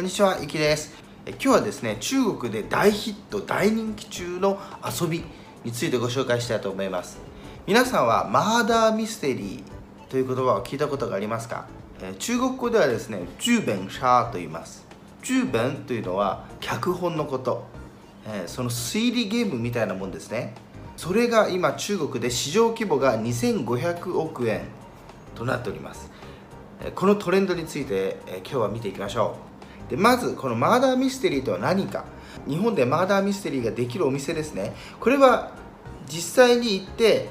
こんにちは、いきです。え今日はですね、中国で大ヒット、大人気中の遊びについてご紹介したいと思います。皆さんはマーダーミステリーという言葉を聞いたことがありますか？え中国語ではですね、中弁シャーと言います。中弁というのは脚本のこと。えその推理ゲームみたいなもんですね。それが今中国で市場規模が2500億円となっております。このトレンドについて今日は見ていきましょう。でまずこのマーダーミステリーとは何か。日本でマーダーミステリーができるお店ですね。これは実際に行って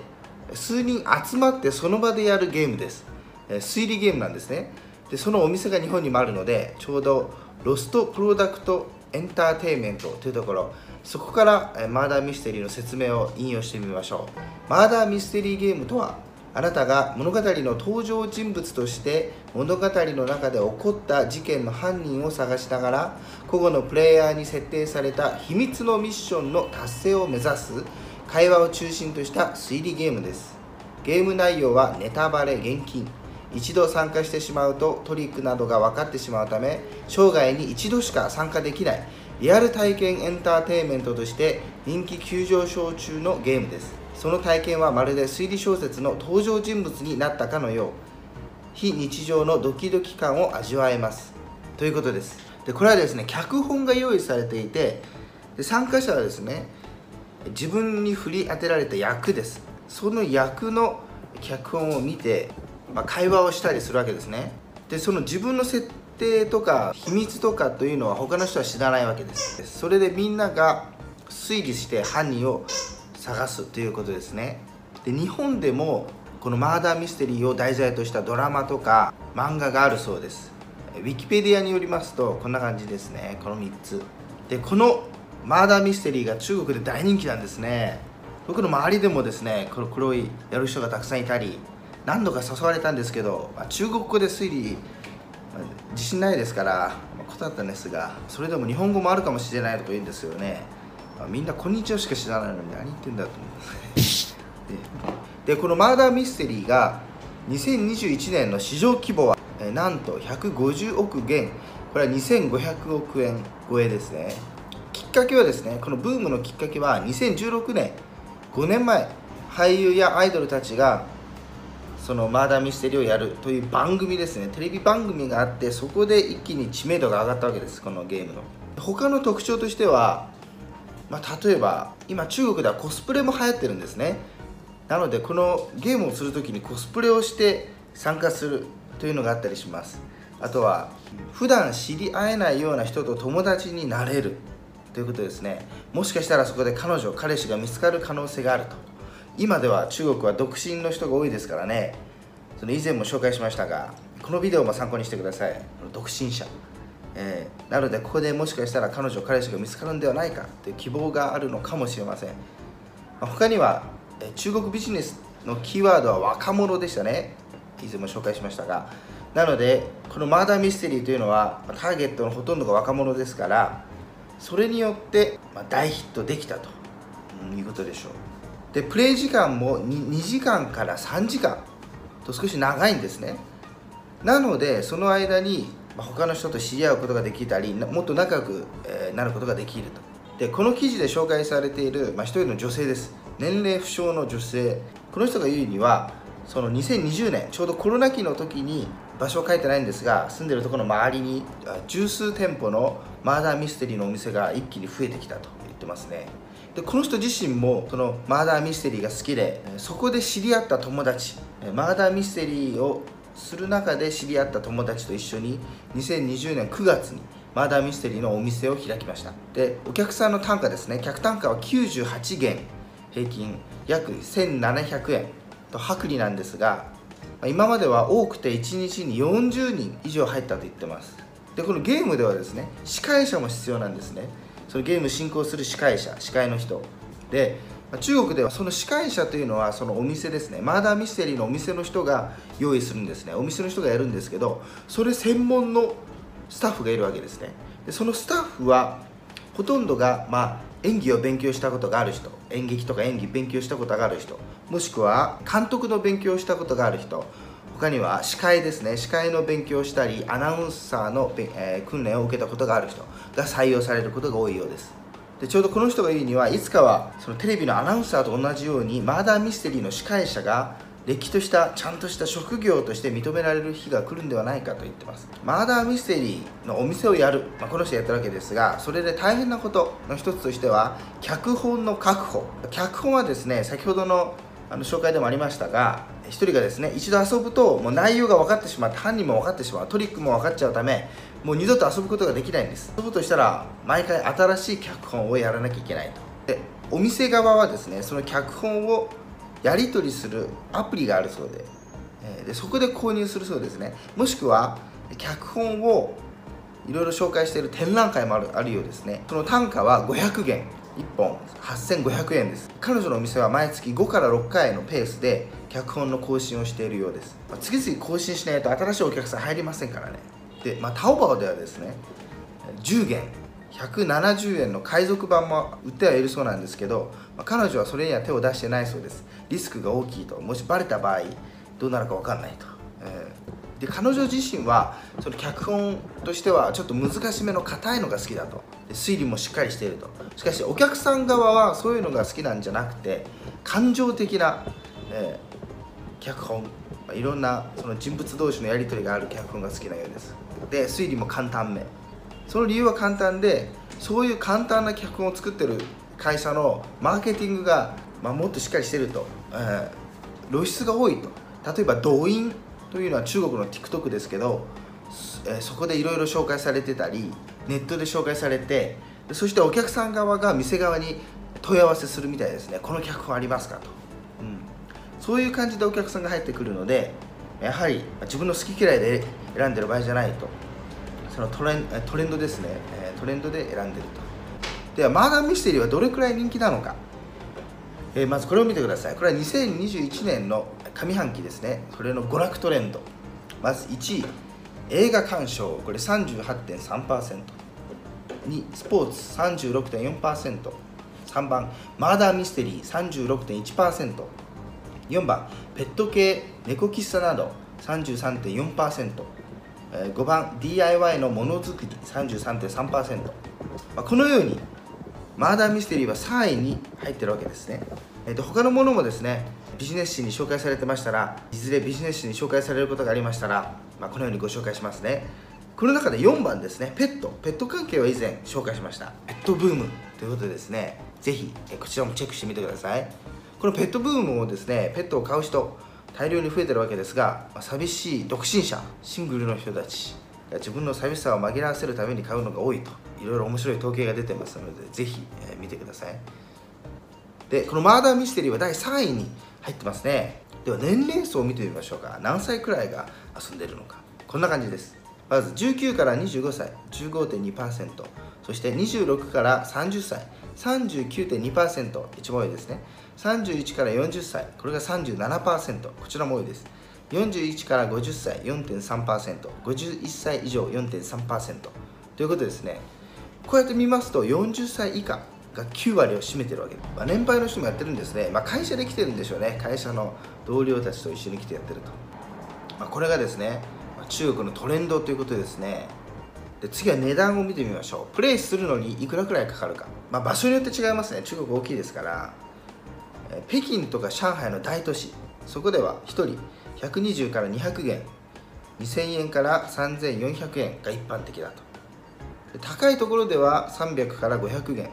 数人集まってその場でやるゲームです。推理ゲームなんですね。でそのお店が日本にもあるのでちょうどロストプロダクトエンターテインメントというところ。そこからマーダーミステリーの説明を引用してみましょう。マーダーミステリーゲームとはあなたが物語の登場人物として物語の中で起こった事件の犯人を探しながら個々のプレイヤーに設定された秘密のミッションの達成を目指す会話を中心とした推理ゲームです。ゲーム内容はネタバレ厳禁。一度参加してしまうとトリックなどが分かってしまうため生涯に一度しか参加できないリアル体験エンターテインメントとして人気急上昇中のゲームです。その体験はまるで推理小説の登場人物になったかのよう。非日常のドキドキ感を味わえます。ということです。でこれはですね脚本が用意されていてで参加者はですね自分に振り当てられた役です。その役の脚本を見て、まあ、会話をしたりするわけですね。でその自分の設定とか秘密とかというのは他の人は知らないわけです。それでみんなが推理して犯人を探すということですね。で日本でもこのマーダーミステリーを題材としたドラマとか漫画があるそうです。ウィキペディアによりますとこんな感じですね。この3つ。でこのマーダーミステリーが中国で大人気なんですね。僕の周りでもですねこの黒いやる人がたくさんいたり何度か誘われたんですけど、まあ、中国語で推理、まあ、自信ないですから、まあ、断ったんですがそれでも日本語もあるかもしれないとか言うんですよね。みんなこんにちはしか知らないのに何言ってんだと思う。でこのマーダーミステリーが2021年の市場規模はえなんと150億元。これは2500億円超えですね。きっかけはですねこのブームのきっかけは2016年5年前俳優やアイドルたちがそのマーダーミステリーをやるという番組ですね。テレビ番組があってそこで一気に知名度が上がったわけですこのゲームの。他の特徴としてはまあ、例えば今中国ではコスプレも流行ってるんですね。なのでこのゲームをする時にコスプレをして参加するというのがあったりします。あとは普段知り合えないような人と友達になれる。ということですね。もしかしたらそこで彼女彼氏が見つかる可能性があると。今では中国は独身の人が多いですからね。その以前も紹介しましたがこのビデオも参考にしてください。独身者。えー、なのでここでもしかしたら彼女彼氏が見つかるんではないかという希望があるのかもしれません、まあ、他には、えー、中国ビジネスのキーワードは若者でしたね。以前も紹介しましたが。なのでこのマーダーミステリーというのはターゲットのほとんどが若者ですからそれによって、まあ、大ヒットできたということでしょう。でプレイ時間も 2, 2時間から3時間と少し長いんですね。なのでその間に他の人と知り合うことができたりもっと仲良くなることができると。でこの記事で紹介されている、まあ、人の女性です。年齢不詳の女性。この人が言うにはその2020年ちょうどコロナ期の時に場所を書いてないんですが住んでるところの周りに十数店舗のマーダーミステリーのお店が一気に増えてきたと言ってますね。でこの人自身もそのマーダーミステリーが好きでそこで知り合った友達マーダーミステリーをする中で知り合った友達と一緒に2020年9月にマーダーミステリーのお店を開きました。でお客さんの単価ですね。客単価は98元。平均約1700円と薄利なんですが今までは多くて1日に40人以上入ったと言ってます。でこのゲームではですね司会者も必要なんですね。そのゲーム進行する司会者司会の人。で中国ではその司会者というのはそのお店ですね。マーダーミステリーのお店の人が用意するんですね。お店の人がやるんですけどそれ専門のスタッフがいるわけですね。でそのスタッフはほとんどが、まあ、演技を勉強したことがある人。演劇とか演技勉強したことがある人。もしくは監督の勉強したことがある人。他には司会ですね。司会の勉強したりアナウンサーの、えー、訓練を受けたことがある人が採用されることが多いようです。でちょうどこの人が言うにはいつかはそのテレビのアナウンサーと同じようにマーダーミステリーの司会者がれっきとしたちゃんとした職業として認められる日が来るんではないかと言ってます。マーダーミステリーのお店をやる、まあ、この人やったわけですがそれで大変なことの一つとしては脚本の確保。脚本はですね先ほどのあの紹介でもありましたが1人がですね一度遊ぶともう内容が分かってしまって犯人も分かってしまうトリックも分かっちゃうためもう二度と遊ぶことができないんです。遊ぶとしたら毎回新しい脚本をやらなきゃいけないと。でお店側はですねその脚本をやり取りするアプリがあるそうででそこで購入するそうですね。もしくは脚本をいろいろ紹介している展覧会もあるあるようですね。その単価は500元。1本8500円です。彼女のお店は毎月5から6回のペースで脚本の更新をしているようです、まあ、次々更新しないと新しいお客さん入りませんからね。で、まあ、タオバオではですね10元170円の海賊版も売ってはいるそうなんですけど、まあ、彼女はそれには手を出してないそうです。リスクが大きいと。もしバレた場合どうなるか分かんないと、で彼女自身はその脚本としてはちょっと難しめの硬いのが好きだと。で推理もしっかりしていると。しかしお客さん側はそういうのが好きなんじゃなくて感情的な、えー、脚本いろんなその人物同士のやり取りがある脚本が好きなようです。で推理も簡単め。その理由は簡単でそういう簡単な脚本を作ってる会社のマーケティングが、まあ、もっとしっかりしてると、えー、露出が多いと。例えば動員。というのは中国の TikTok ですけど、え、そこでいろいろ紹介されてたりネットで紹介されてそしてお客さん側が店側に問い合わせするみたいですね。この脚本ありますかと、うん、そういう感じでお客さんが入ってくるのでやはり自分の好き嫌いで選んでる場合じゃないと。そのトレントレンドですね。トレンドで選んでると。ではマーダーミステリーはどれくらい人気なのか、えー、まずこれを見てください。これは2021年の上半期ですね。それの娯楽トレンド。まず1位映画鑑賞。これ38.3% 2スポーツ。36.4%3 番マーダーミステリー。36.1%4 番ペット系猫喫茶など。33.4%、え5番 DIY のものづくり。33.3%、まあ、このようにマーダーミステリーは3位に入ってるわけですね、えー、と他のものもですねビジネス誌に紹介されてましたらいずれビジネス誌に紹介されることがありましたら、まあ、このようにご紹介しますね。この中で4番ですねペット。ペット関係は以前紹介しました。ペットブームということでですねぜひこちらもチェックしてみてください。このペットブームをですねペットを飼う人大量に増えてるわけですが、まあ、寂しい独身者シングルの人たちが自分の寂しさを紛らわせるために買うのが多いと。いろいろ面白い統計が出てますのでぜひ、見てください。でこのマーダーミステリーは第3位に入ってますね。では年齢層を見てみましょうか。何歳くらいが遊んでるのか。こんな感じです。まず19から25歳。15.2%そして26から30歳。39.2%一番多いですね。31から40歳。これが37%こちらも多いです。41から50歳。4.3%51 歳以上。4.3%ということですね。こうやって見ますと40歳以下が9割を占めてるわけ、まあ、年配の人もやってるんですね、まあ、会社で来てるんでしょうね会社の同僚たちと一緒に来てやってると、まあ、これがですね中国のトレンドということですね。で次は値段を見てみましょう。プレイするのにいくらくらいかかるか、まあ、場所によって違いますね。中国大きいですから。北京とか上海の大都市。そこでは1人120から200元。2000円から3400円が一般的だと。高いところでは300から500元。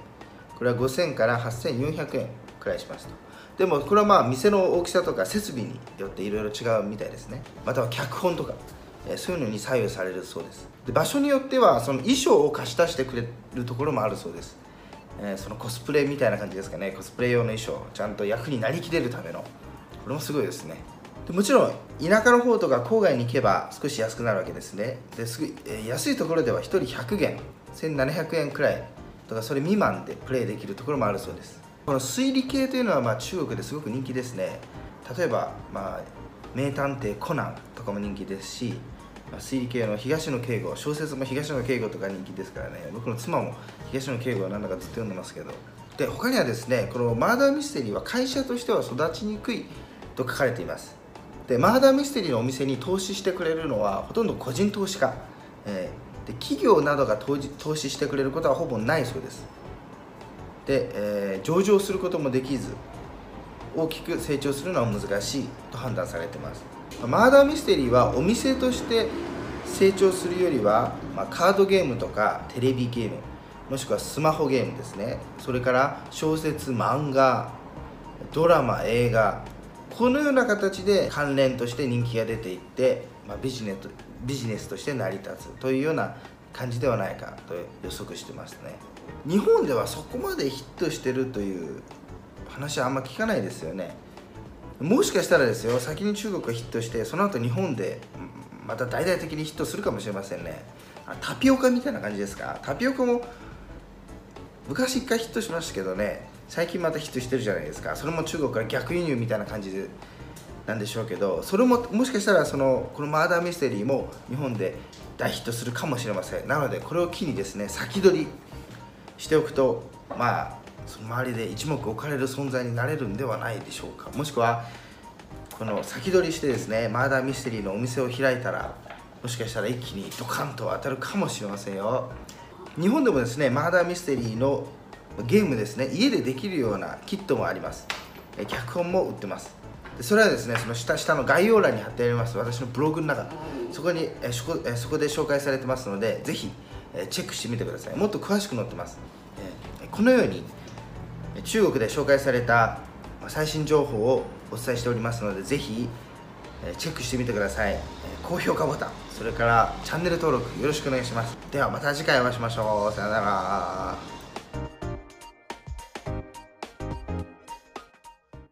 これは5000から8400円くらいしますと。でもこれはまあ店の大きさとか設備によっていろいろ違うみたいですね。または脚本とかそういうのに左右されるそうです。で場所によってはその衣装を貸し出してくれるところもあるそうです。え、そのコスプレみたいな感じですかね。コスプレ用の衣装ちゃんと役になりきれるための。これもすごいですね。もちろん田舎の方とか郊外に行けば少し安くなるわけですね。ですぐ、えー、安いところでは1人100元1700円くらいとかそれ未満でプレイできるところもあるそうです。この推理系というのはまあ中国ですごく人気ですね。例えば、まあ、名探偵コナンとかも人気ですしまあ推理系の東野圭吾小説も東野圭吾とか人気ですからね。僕の妻も東野圭吾はなんだかずっと読んでますけど。で他にはですねこのマーダーミステリーは会社としては育ちにくいと書かれています。でマーダーミステリーのお店に投資してくれるのはほとんど個人投資家、えー、で企業などが投資してくれることはほぼないそうです。で、えー、上場することもできず大きく成長するのは難しいと判断されてます。マーダーミステリーはお店として成長するよりは、まあ、カードゲームとかテレビゲームもしくはスマホゲームですね。それから小説漫画ドラマ映画このような形で関連として人気が出ていって、まあ、ビジネスビジネスとして成り立つというような感じではないかと予測してますね。日本ではそこまでヒットしてるという話はあんま聞かないですよね。もしかしたらですよ先に中国がヒットしてその後日本でまた大々的にヒットするかもしれませんね。タピオカみたいな感じですか？タピオカも昔一回ヒットしましたけどね。最近またヒットしてるじゃないですか。それも中国から逆輸入みたいな感じでなんでしょうけどそれももしかしたらそのこのマーダーミステリーも日本で大ヒットするかもしれません。なのでこれを機にですね先取りしておくとまあその周りで一目置かれる存在になれるんではないでしょうか。もしくはこの先取りしてですねマーダーミステリーのお店を開いたらもしかしたら一気にドカンと当たるかもしれませんよ。日本でもですねマーダーミステリーのゲームですね。家でできるようなキットもあります。脚本も売ってます。でそれはですねその下下の概要欄に貼ってあります。私のブログの中そこにえそこえそこで紹介されてますのでぜひチェックしてみてください。もっと詳しく載ってます。このように中国で紹介された最新情報をお伝えしておりますのでぜひチェックしてみてください。高評価ボタン。それからチャンネル登録よろしくお願いします。ではまた次回お会いしましょう。さよなら。